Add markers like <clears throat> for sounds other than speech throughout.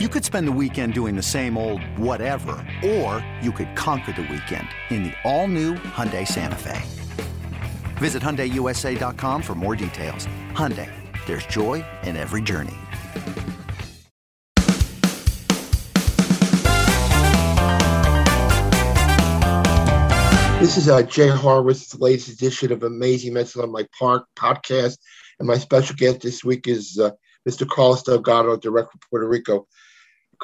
You could spend the weekend doing the same old whatever, or you could conquer the weekend in the all-new Hyundai Santa Fe. Visit HyundaiUSA.com for more details. Hyundai, there's joy in every journey. This is uh, Jay Horwitz, the latest edition of Amazing Mets on my park podcast. And my special guest this week is uh, Mr. Carlos Delgado, director of Puerto Rico.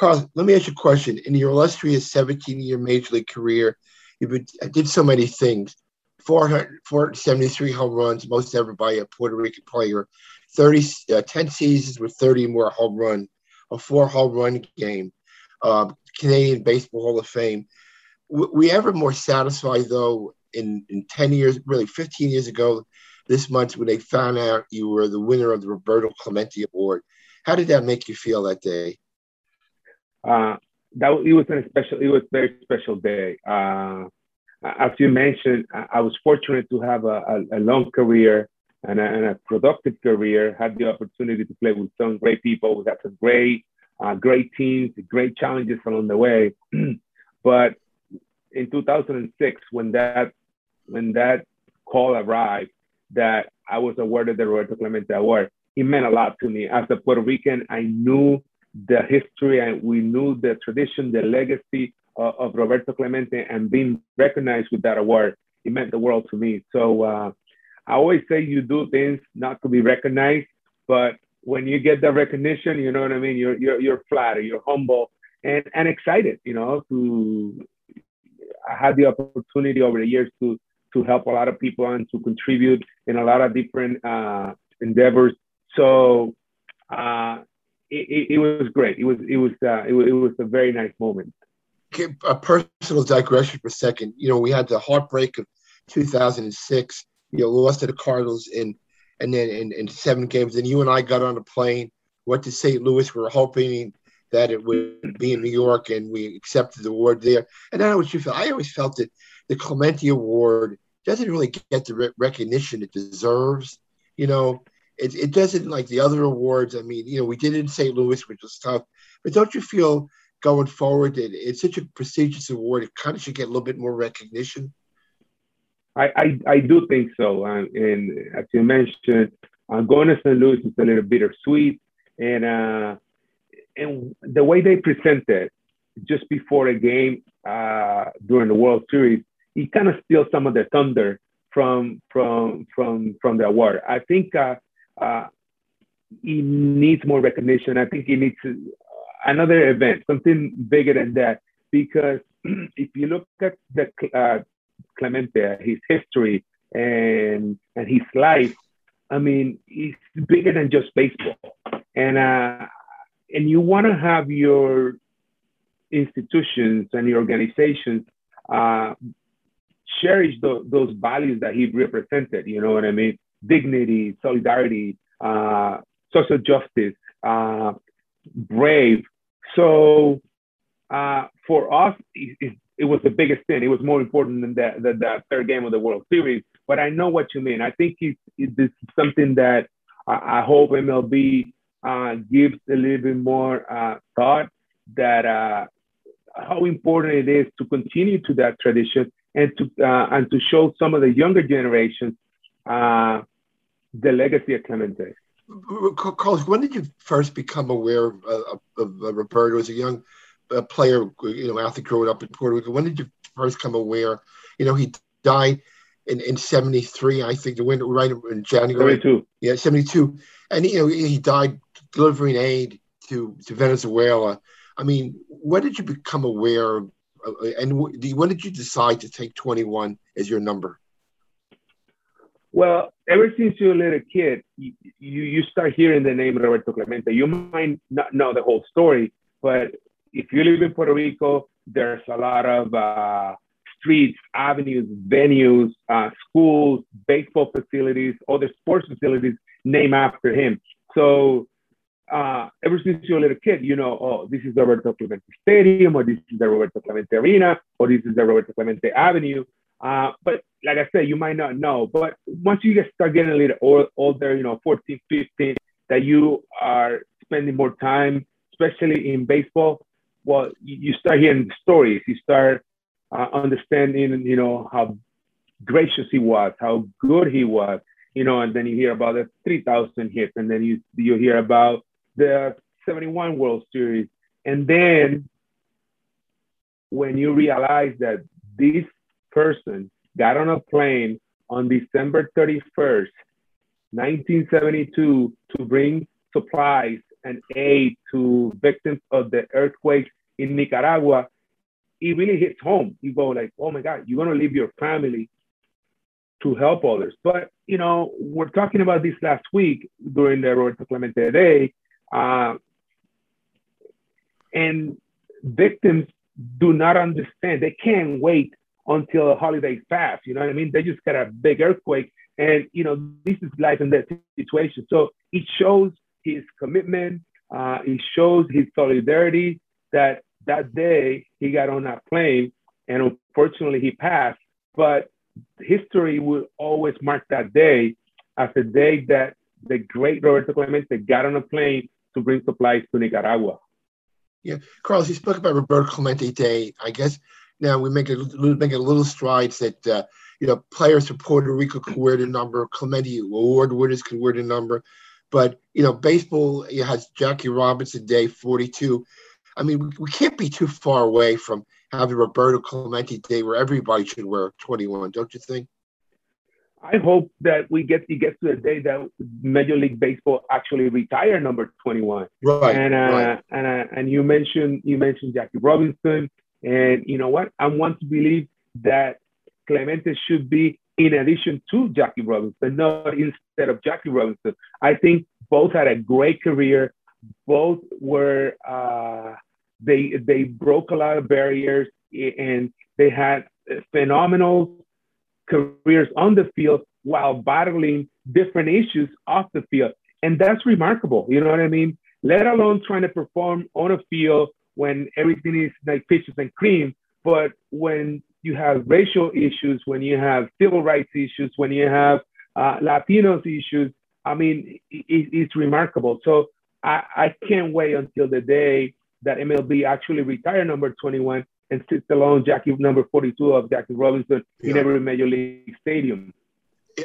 Carlos, let me ask you a question. In your illustrious 17 year major league career, you did so many things 473 home runs, most ever by a Puerto Rican player, 30, uh, 10 seasons with 30 more home runs, a four home run game, uh, Canadian Baseball Hall of Fame we ever more satisfied though in, in 10 years, really 15 years ago this month when they found out you were the winner of the Roberto Clemente Award. How did that make you feel that day? Uh, that it was a special, it was a very special day. Uh, as you mentioned, I was fortunate to have a, a, a long career and a, and a, productive career. Had the opportunity to play with some great people. Had some great, uh, great teams, great challenges along the way. <clears throat> but in 2006 when that when that call arrived that I was awarded the Roberto Clemente Award. It meant a lot to me. As a Puerto Rican, I knew the history and we knew the tradition, the legacy of, of Roberto Clemente, and being recognized with that award, it meant the world to me. So uh, I always say you do things not to be recognized, but when you get the recognition, you know what I mean. You're you're you're flattered, you're humble, and and excited, you know, to I had the opportunity over the years to to help a lot of people and to contribute in a lot of different uh, endeavors. So uh, it, it, was great. It was it was, uh, it was it was a very nice moment. A personal digression for a second. You know, we had the heartbreak of 2006. You know, lost to the Cardinals in and then in, in seven games. Then you and I got on a plane, went to St. Louis. We were hoping that it would be in New York, and we accepted the award there. And I always felt I always felt that the Clemente Award doesn't really get the recognition it deserves. You know, it, it doesn't like the other awards. I mean, you know, we did it in St. Louis, which was tough, but don't you feel going forward that it's such a prestigious award, it kind of should get a little bit more recognition? I, I, I do think so. Uh, and as you mentioned, uh, going to St. Louis is a little bittersweet. And uh, and the way they presented just before a game uh, during the World Series, it kind of steals some of the thunder from from from from the award. I think uh, uh, it needs more recognition. I think it needs another event, something bigger than that, because <clears throat> if you look at the uh, Clemente, his history and and his life, I mean, it's bigger than just baseball. And uh, and you want to have your institutions and your organizations uh, cherish the, those values that he represented. You know what I mean? Dignity, solidarity, uh, social justice, uh, brave. So uh, for us, it, it, it, was the biggest thing. It was more important than the, the, the, third game of the World Series. But I know what you mean. I think it's, it's something that I, I hope MLB uh, gives a little bit more uh, thought that uh, how important it is to continue to that tradition and to uh, and to show some of the younger generations uh, the legacy of Clemente. Carlos, when did you first become aware of, of, of Roberto as a young uh, player, you know, after growing up in Puerto Rico? When did you first come aware? You know, he died in, in 73, I think, the winter, right in January. 72. Yeah, 72. And, you know, he died delivering aid to, to Venezuela. I mean, when did you become aware, of, and when did you decide to take 21 as your number? Well, ever since you're a little kid, you, you start hearing the name Roberto Clemente. You might not know the whole story, but if you live in Puerto Rico, there's a lot of uh, streets, avenues, venues, uh, schools, baseball facilities, other sports facilities named after him. So uh, ever since you're a little kid, you know, oh, this is the Roberto Clemente Stadium, or this is the Roberto Clemente Arena, or this is the Roberto Clemente Avenue. Uh, but like I said, you might not know. But once you get start getting a little older, you know, 14, 15, that you are spending more time especially in baseball, well, you start hearing stories. You start uh, understanding, you know, how gracious he was, how good he was, you know, and then you hear about the 3,000 hits, and then you you hear about the 71 World Series, and then when you realize that this person got on a plane on December 31st, 1972, to bring supplies and aid to victims of the earthquake in Nicaragua, it really hits home. You go like, oh my God, you're gonna leave your family to help others. But you know, we're talking about this last week during the Roberto Clemente Day, uh, and victims do not understand. They can't wait until the holidays pass. You know what I mean? They just got a big earthquake, and you know this is life and death situation. So it shows his commitment. Uh, it shows his solidarity that that day he got on that plane, and unfortunately he passed. But history will always mark that day as a day that the great Roberto Clemente got on a plane to bring supplies to Nicaragua. Yeah, Carlos, you spoke about Roberto Clemente Day. I guess now we make a make a little strides that uh, you know players from Puerto Rico could wear the number, Clemente Award winners could wear the number, but you know baseball has Jackie Robinson Day 42. I mean, we, we can't be too far away from having Roberto Clemente Day where everybody should wear 21, don't you think? I hope that we get to get to a day that Major League Baseball actually retire number 21. Right. And uh, right. and uh, and you mentioned you mentioned Jackie Robinson, and you know what? I want to believe that Clemente should be in addition to Jackie Robinson, but not instead of Jackie Robinson. I think both had a great career. Both were uh, they they broke a lot of barriers and they had phenomenal careers on the field while battling different issues off the field. And that's remarkable. You know what I mean? Let alone trying to perform on a field when everything is like pitches and cream. But when you have racial issues, when you have civil rights issues, when you have uh, Latinos issues, I mean, it, it's remarkable. So I, I can't wait until the day that MLB actually retire number 21 and sits alone Jackie number 42 of Jackie Robinson yeah. in every major league stadium.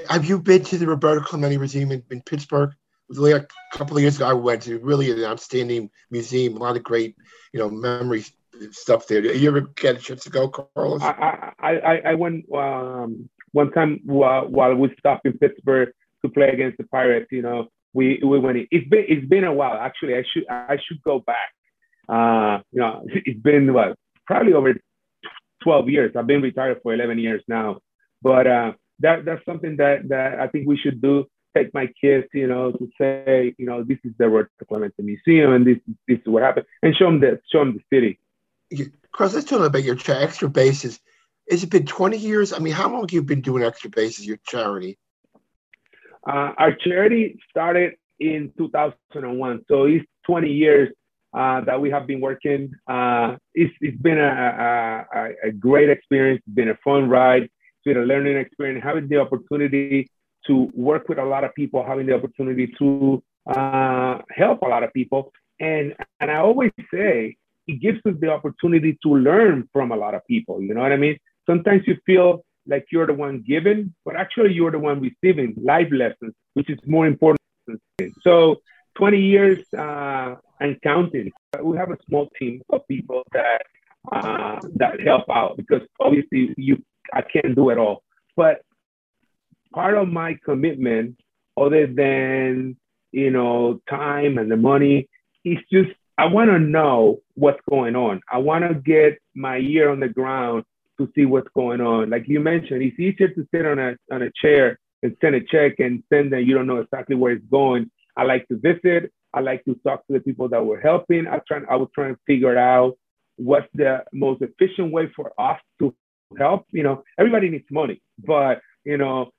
Have you been to the Roberto Clemente Museum in, in Pittsburgh? A couple of years ago. I went to really an outstanding museum, a lot of great, you know, memory stuff there. You ever get a chance to go, Carlos? I I, I went um, one time while, while we stopped in Pittsburgh to play against the Pirates. You know, we we went. It's been it's been a while. Actually, I should I should go back. Uh, you know, <laughs> it's been what probably over 12 years. I've been retired for 11 years now, but uh, that that's something that that I think we should do. Take my kids, you know, to say, you know, this is the Roberto Clemente Museum, and this this is what happened, and show them the show them the city. Yeah. Cross, let's talk about your extra bases. Has it been 20 years? I mean, how long have you been doing extra bases, your charity? Uh, our charity started in 2001, so it's 20 years uh, that we have been working. Uh, it's, it's been a, a, a, great experience. It's been a fun ride. It's been a learning experience. Having the opportunity to work with a lot of people, having the opportunity to uh, help a lot of people, and and I always say it gives us the opportunity to learn from a lot of people. You know what I mean? Sometimes you feel like you're the one giving, but actually you're the one receiving life lessons, which is more important. So 20 years uh, and counting. We have a small team of people that uh, that help out because obviously you I can't do it all. But part of my commitment, other than you know time and the money, is just I want to know what's going on. I want to get my ear on the ground to see what's going on. Like you mentioned, it's easier to sit on a on a chair and send a check and send that you don't know exactly where it's going I like to visit. I like to talk to the people that were helping. I try. I was trying to figure out what's the most efficient way for us to help. You know, everybody needs money, but you know,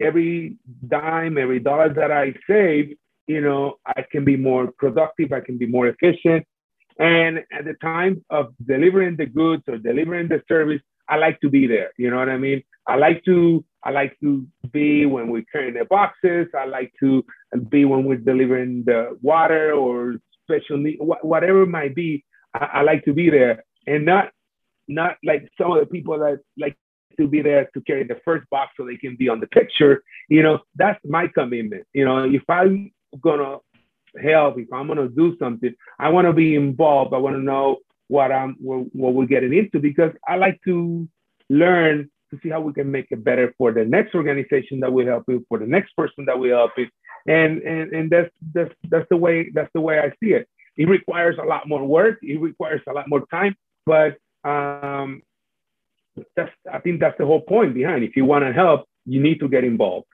every dime, every dollar that I save, you know, I can be more productive. I can be more efficient. And at the time of delivering the goods or delivering the service, I like to be there. You know what I mean? I like to I like to be when we're carrying the boxes. I like to be when we're delivering the water or special need, wh- whatever it might be. I, I like to be there and not not like some of the people that like to be there to carry the first box so they can be on the picture. You know, that's my commitment. You know, if I'm gonna help, if I'm gonna do something, I want to be involved. I want to know what I'm what, what we're getting into because I like to learn to see how we can make it better for the next organization that we help with, for the next person that we help with. And and and that's that's that's the way that's the way I see it. It requires a lot more work. It requires a lot more time, but um, that's I think that's the whole point behind. If you want to help, you need to get involved.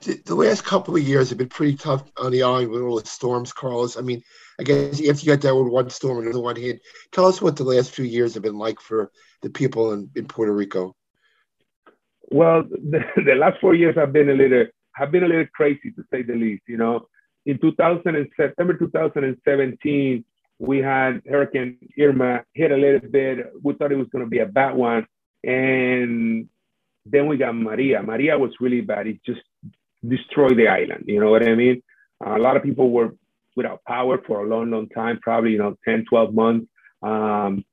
The last couple of years have been pretty tough on the island with all the storms, Carlos. I mean, I guess after you got that with one storm, and another one hit. Tell us what the last few years have been like for the people in, in Puerto Rico. Well, the, the last four years have been a little have been a little crazy to say the least. You know, in 2000 and September 2017, we had Hurricane Irma hit a little bit. We thought it was going to be a bad one, and then we got Maria. Maria was really bad. It just destroyed the island. You know what I mean? A lot of people were without power for a long, long time, probably, you know, 10, 12 months. Um,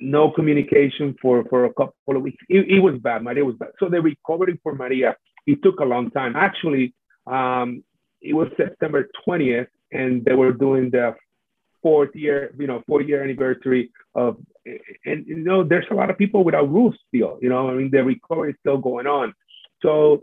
no communication for, for a couple of weeks. It, it, was bad. Maria was bad. So the recovery for Maria, it took a long time. Actually, um, it was September 20th, and they were doing the fourth year, you know, four year anniversary of, and you know, there's a lot of people without roofs still. You know, I mean, the recovery is still going on. So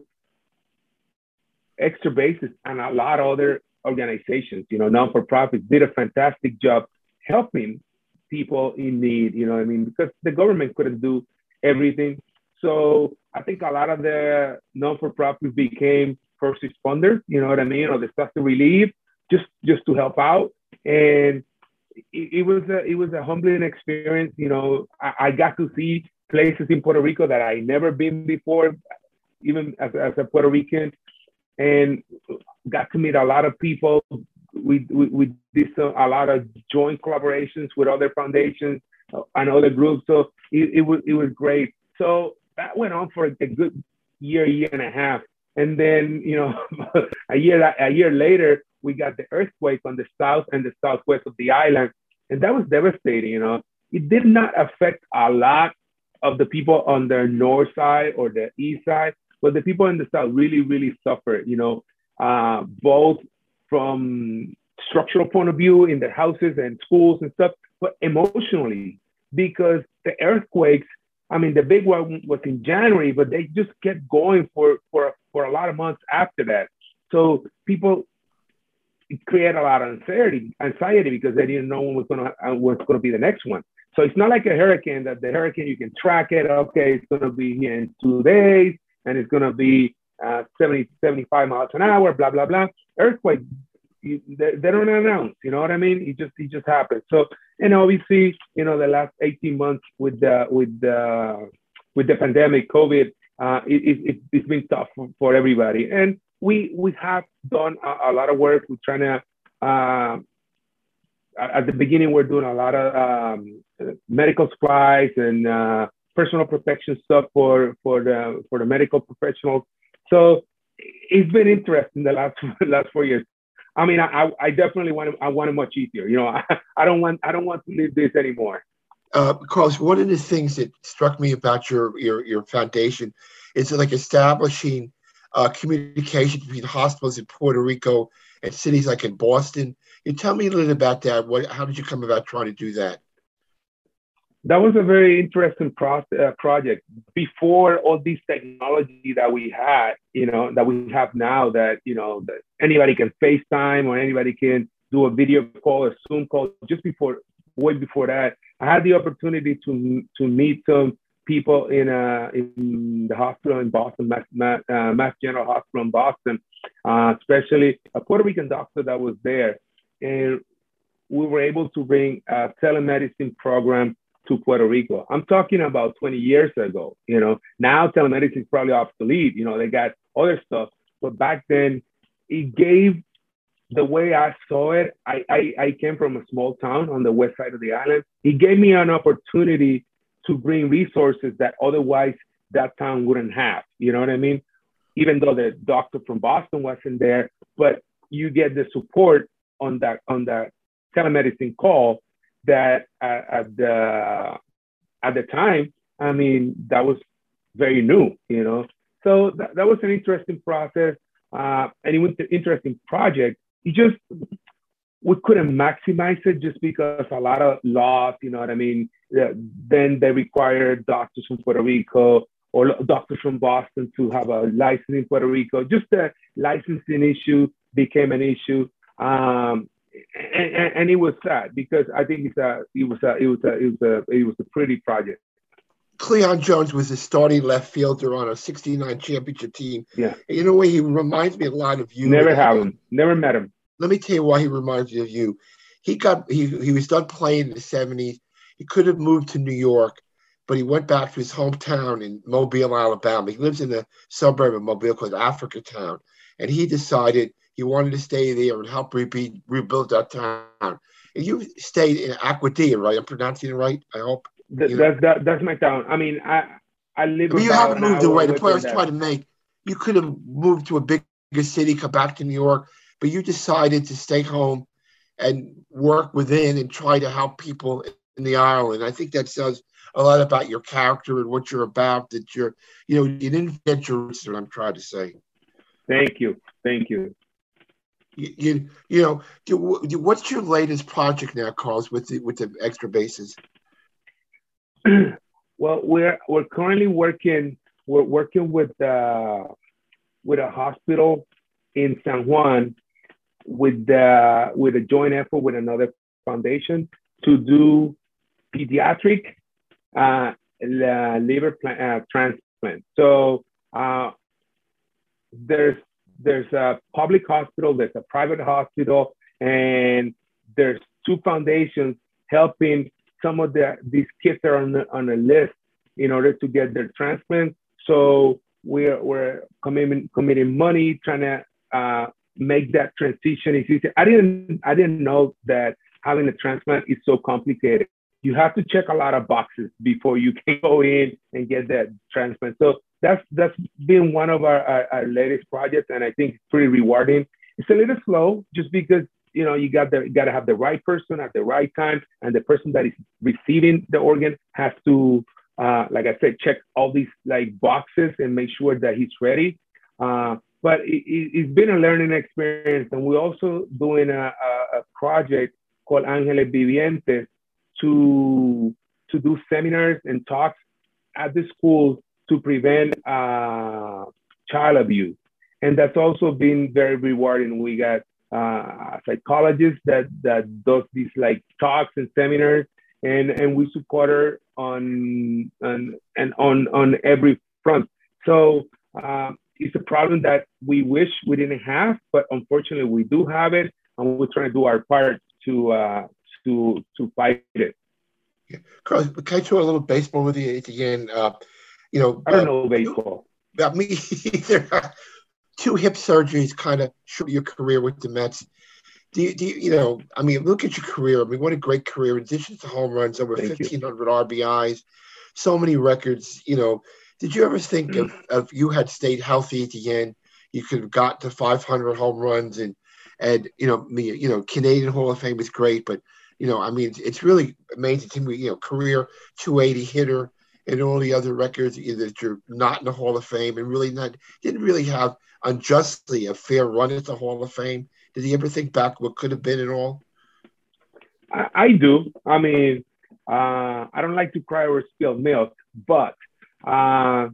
extra bases and a lot of other organizations, you know, non-for-profits did a fantastic job helping people in need, you know I mean? Because the government couldn't do everything. So I think a lot of the non-for-profits became first responders, you know what I mean, or disaster relief, just just to help out. And it, it was a it was a humbling experience. You know, I, I, got to see places in Puerto Rico that I never been before, even as, as a Puerto Rican and got to meet a lot of people. We, we, we did some, a lot of joint collaborations with other foundations uh, and other groups. So it, it, was, it was great. So that went on for a good year, year and a half. And then, you know, <laughs> a year, a year later, we got the earthquake on the south and the southwest of the island. And that was devastating, you know. It did not affect a lot of the people on the north side or the east side, but the people in the South really, really suffered, you know, uh, both from structural point of view in their houses and schools and stuff, but emotionally, because the earthquakes, I mean, the big one was in January, but they just kept going for, for, for a lot of months after that. So people create a lot of anxiety, anxiety because they didn't know when was gonna uh, gonna be the next one. So it's not like a hurricane that the hurricane you can track it. Okay, it's gonna be here in two days and it's going to be uh, 70, 75 miles an hour, blah, blah, blah. Earthquake, you, they, they, don't announce, you know what I mean? It just, it just happens. So, and obviously, you know, the last 18 months with the, with the, with the pandemic, COVID, uh, it, it, has been tough for, everybody. And we, we have done a, a lot of work. We're trying to, uh, at the beginning, we're doing a lot of um, medical supplies and uh, personal protection stuff for for the for the medical professionals. So it's been interesting the last <laughs> last four years. I mean, I I definitely want to, I want it much easier. You know, I, <laughs> I don't want I don't want to live this anymore. Uh, Carlos, one of the things that struck me about your your your foundation is like establishing uh, communication between hospitals in Puerto Rico and cities like in Boston. You tell me a little about that. What how did you come about trying to do that? that was a very interesting pro- uh, project before all this technology that we had you know that we have now that you know that anybody can facetime or anybody can do a video call or zoom call just before way before that i had the opportunity to to meet some people in uh in the hospital in boston mass, mass, uh, mass general hospital in boston uh, especially a puerto rican doctor that was there and we were able to bring a telemedicine program to Puerto Rico. I'm talking about 20 years ago. You know, now telemedicine is probably obsolete. You know, they got other stuff, but back then it gave the way I saw it. I, I, I came from a small town on the west side of the island. It gave me an opportunity to bring resources that otherwise that town wouldn't have. You know what I mean? Even though the doctor from Boston wasn't there, but you get the support on that on that telemedicine call that at, at the at the time, I mean, that was very new, you know. So that, that was an interesting process, uh, and it was an interesting project. It just we couldn't maximize it just because a lot of laws, you know what I mean. Then they required doctors from Puerto Rico or doctors from Boston to have a license in Puerto Rico. Just the licensing issue became an issue. Um, and, and, and, it was sad because I think it's a, it was a, it was a, it was a, it was a pretty project. Cleon Jones was a starting left fielder on a 69 championship team. Yeah. In a way, he reminds me a lot of you. Never have him. Never met him. Let me tell you why he reminds me of you. He got he he was done playing in the 70s. He could have moved to New York, but he went back to his hometown in Mobile, Alabama. He lives in a suburb of Mobile called Africatown. And he decided he wanted to stay there and help re- rebuild that town. And you stayed in Aguadilla, right? I'm pronouncing it right, I hope. That, that's, that, that's my town. I mean, I, I live mean, you haven't moved away. The point I was trying to make, you could have moved to a bigger city, come back to New York, but you decided to stay home and work within and try to help people in the island. I think that says a lot about your character and what you're about. That you're, you know, you didn't get your roots. What I'm trying to say. Thank you, thank you. You, you, you know, do, do, what's your latest project now, Carlos, with the with the extra bases? <clears throat> well, we're we're currently working. We're working with uh, with a hospital in San Juan with the with a joint effort with another foundation to do pediatric uh, liver uh, transplant. So uh, there's there's a public hospital, there's a private hospital, and there's two foundations helping some of the these kids that are on the, on list in order to get their transplant. So we're we're committing committing money trying to uh, make that transition. I didn't I didn't know that having a transplant is so complicated. You have to check a lot of boxes before you <laughs> can go in and get that transplant. So that's that's been one of our, our, our latest projects, and I think it's pretty rewarding. It's a little slow just because you know you got the you got to have the right person at the right time, and the person that is receiving the organ has to, uh, like I said, check all these like boxes and make sure that he's ready. Uh, but it, has been a learning experience, and we're also doing a, a, a project called Ángeles Vivientes to to do seminars and talks at the schools to prevent uh, child abuse. And that's also been very rewarding. We got uh, psychologists that, that does these like talks and seminars and, and we support her on, on and on, on every front. So uh, it's a problem that we wish we didn't have, but unfortunately we do have it and we're trying to do our part to, uh, to, to fight it. Yeah. Carlos, can I throw a little baseball with you at the end? Uh, you know, I don't uh, know baseball. About me either. <laughs> Two hip surgeries kind of shoot your career with the Mets. Do you, do you, you, know, I mean, look at your career. I mean, what a great career. In addition to home runs, over Thank 1,500 you. RBIs, so many records. You know, did you ever think mm. if, if you had stayed healthy at the end, you could have got to 500 home runs and, and you know, me, you know, Canadian Hall of Fame is great, but you know, I mean, it's really amazing to me. You know, career 280 hitter, and all the other records either that you're not in the Hall of Fame and really not didn't really have unjustly a fair run at the Hall of Fame. Did he ever think back what could have been and all? I, I do. I mean, uh, I don't like to cry over spilled milk, but uh,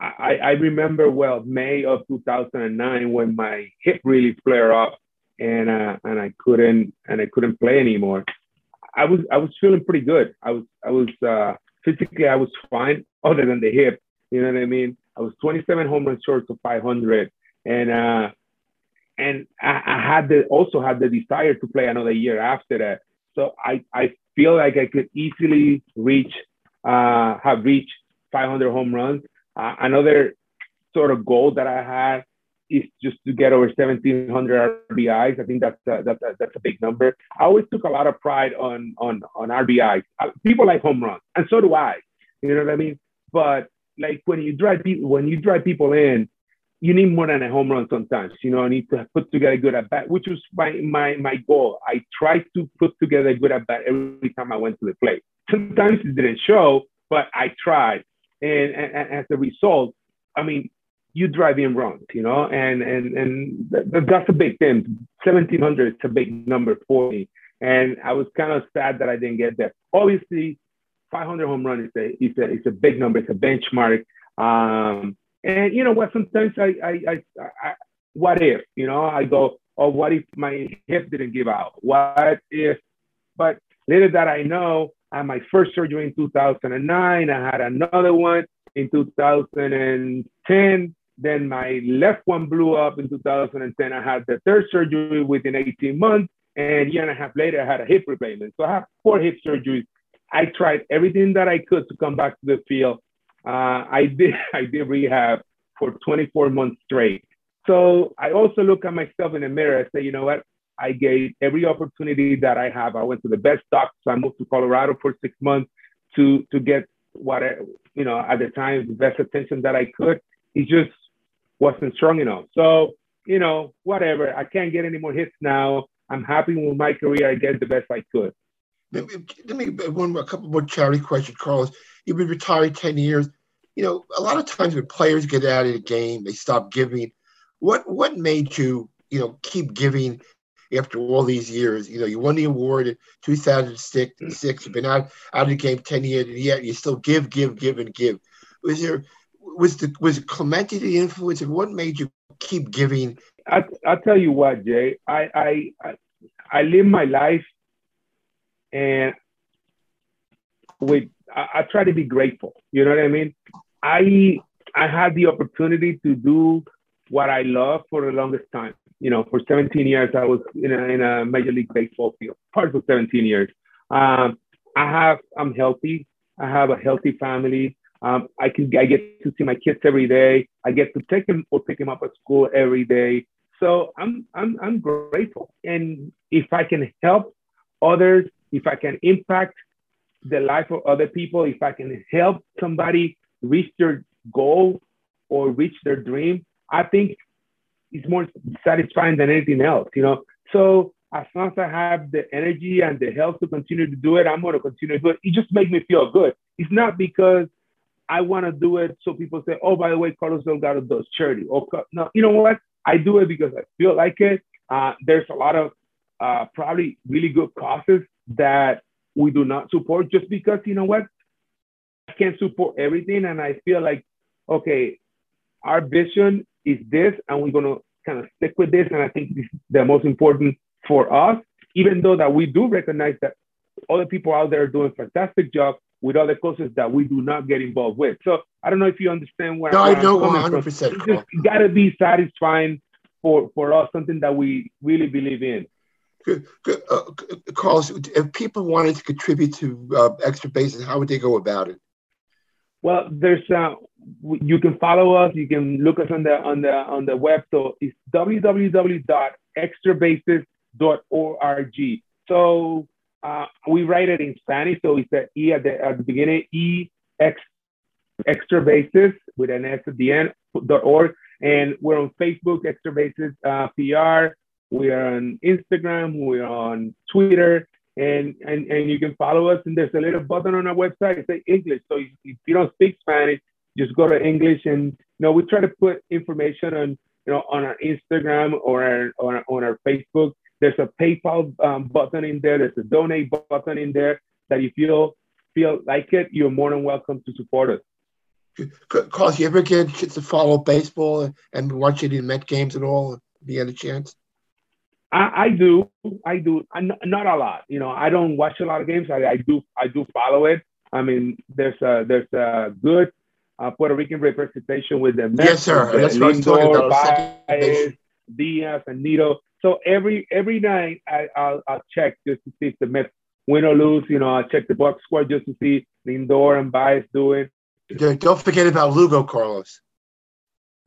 I, I remember well May of 2009 when my hip really flared up and uh, and I couldn't and I couldn't play anymore. I was I was feeling pretty good. I was I was uh, physically I was fine, <laughs> other than the hip. You know what I mean? I was 27 home runs short of 500, and uh, and I, I had the also had the desire to play another year after that. So I I feel like I could easily reach uh, have reached 500 home runs. Uh, another sort of goal that I had is just to get over 1700 RBIs. I think that's a, that's a, that's a big number. I always took a lot of pride on on on RBIs. People like home runs, and so do I. You know what I mean? But like when you drive people when you drive people in, you need more than a home run sometimes. You know, I need to put together good at bat, which was my my my goal. I tried to put together good at bat every time I went to the plate. Sometimes it didn't show, but I tried, and, and, and as a result, I mean, you drive in runs, you know, and and and that's a big thing. Seventeen hundred is a big number for me, and I was kind of sad that I didn't get there. Obviously, 500 home run is a is a, is a big number. It's a benchmark. Um, and you know what? Sometimes I, I, I, I, what if? You know, I go, oh, what if my hip didn't give out? What if? But little that I know, I had my first surgery in 2009. I had another one in 2010. Then my left one blew up in 2010. I had the third surgery within 18 months. And a year and a half later, I had a hip replacement. So I have four hip surgeries. I tried everything that I could to come back to the field. Uh, I did <laughs> I did rehab for 24 months straight. So I also look at myself in the mirror and say, you know what? I gave every opportunity that I have. I went to the best doctors. I moved to Colorado for six months to to get what I, you know at the time the best attention that I could. It just wasn't strong enough. So you know whatever. I can't get any more hits now. I'm happy with my career. I get the best I could. Let me one a couple more charity questions, Carlos. You've been retired ten years. You know, a lot of times when players get out of the game, they stop giving. What what made you you know keep giving after all these years? You know, you won the award in 2006. You've been out out of the game ten years, and yet you still give, give, give, and give. Was there was the was Clemente the influence, and what made you keep giving? I I'll tell you what, Jay. I I I, I live my life and with I, I, try to be grateful. You know what I mean? I I had the opportunity to do what I love for the longest time. You know, for 17 years I was in a, in a major league baseball field. Part of 17 years. Um, I have I'm healthy. I have a healthy family. Um, I can I get to see my kids every day. I get to take them or pick them up at school every day. So I'm I'm I'm grateful. And if I can help others if I can impact the life of other people, if I can help somebody reach their goal or reach their dream, I think it's more satisfying than anything else, you know. So as long as I have the energy and the health to continue to do it, I'm going to continue to do it. It just makes me feel good. It's not because I want to do it so people say, oh, by the way, Carlos Delgado does charity. Or no, you know what? I do it because I feel like it. Uh, there's a lot of uh, probably really good causes that we do not support just because, you know what, I can't support everything. And I feel like, okay, our vision is this, and we're going to kind of stick with this. And I think this is the most important for us, even though that we do recognize that other people out there are doing fantastic job with other causes that we do not get involved with. So I don't know if you understand where, no, I know 100%. It's just got to be satisfying for, for us, something that we really believe in. Good, good. Uh, Carlos, if people wanted to contribute to uh, extra bases, how would they go about it? Well, there's uh, you can follow us. You can look us on the on the on the web. So it's www.extrabases.org. So uh, we write it in Spanish, so it's the e at the at the beginning. E x extra bases with an s at the end. dot org, and we're on Facebook, Extra Bases uh, PR. We are on Instagram, we're on Twitter, and, and, and you can follow us. And there's a little button on our website, it says English. So if, if you don't speak Spanish, just go to English. And, you know, we try to put information on, you know, on our Instagram or our, on, our, on our Facebook. There's a PayPal um, button in there. There's a donate button in there that if you feel like it, you're more than welcome to support us. Carlos, you ever get to follow baseball and, watch any Met games at all? If you had a chance? I, I do, I do, not a lot. You know, I don't watch a lot of games. I, I do, I do follow it. I mean, there's a there's a good uh, Puerto Rican representation with the Mets, yes, sir. That's what I was talking about. Baez, Diaz and Nido. So every every night I, will I'll check just to see if the Mets win or lose. You know, I check the box score just to see Lindor and Baez doing. Don't forget about Lugo, Carlos.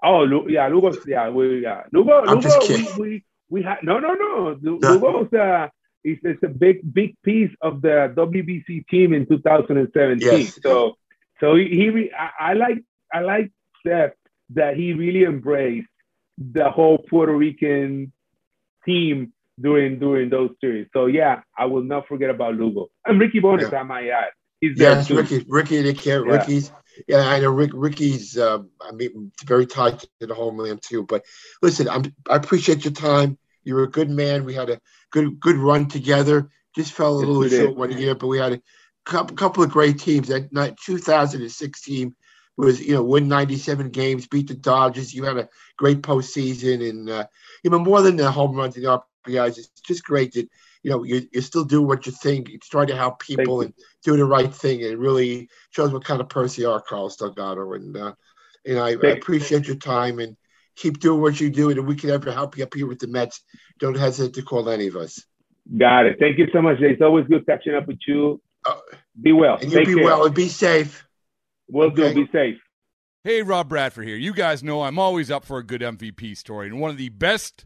Oh, yeah, Lugo. Yeah, we yeah Lugo. I'm Lugo. We, we we had no, no, no. Lugo's uh, is it's a big, big piece of the WBC team in 2017. Yes. So, so he, he I, I like, I like Seth that he really embraced the whole Puerto Rican team during during those series. So yeah, I will not forget about Lugo and Ricky Bones. Yeah. I might add. He's yes, Ricky, Ricky, they can't. Yeah. Ricky's. Yeah, I know Rick, Ricky's. Uh, I mean, very tied to the homeland too. But listen, I'm, I appreciate your time. You're a good man. We had a good good run together. Just fell a yes, little short one year, but we had a couple, couple of great teams. That 2006 team was you know win 97 games, beat the Dodgers. You had a great postseason, and uh, you know more than the home runs and the RBIs. It's just great that you know you, you still do what you think. It's trying to help people and do the right thing. And it really shows what kind of person you are, Carlos Delgado. And uh, and I, I appreciate your time and keep doing what you do. And if we can ever help you up here with the Mets, don't hesitate to call any of us. Got it. Thank you so much. It's always good catching up with you. Uh, be well. And you be care. well and be safe. Will okay. do. Be safe. Hey, Rob Bradford here. You guys know I'm always up for a good MVP story, and one of the best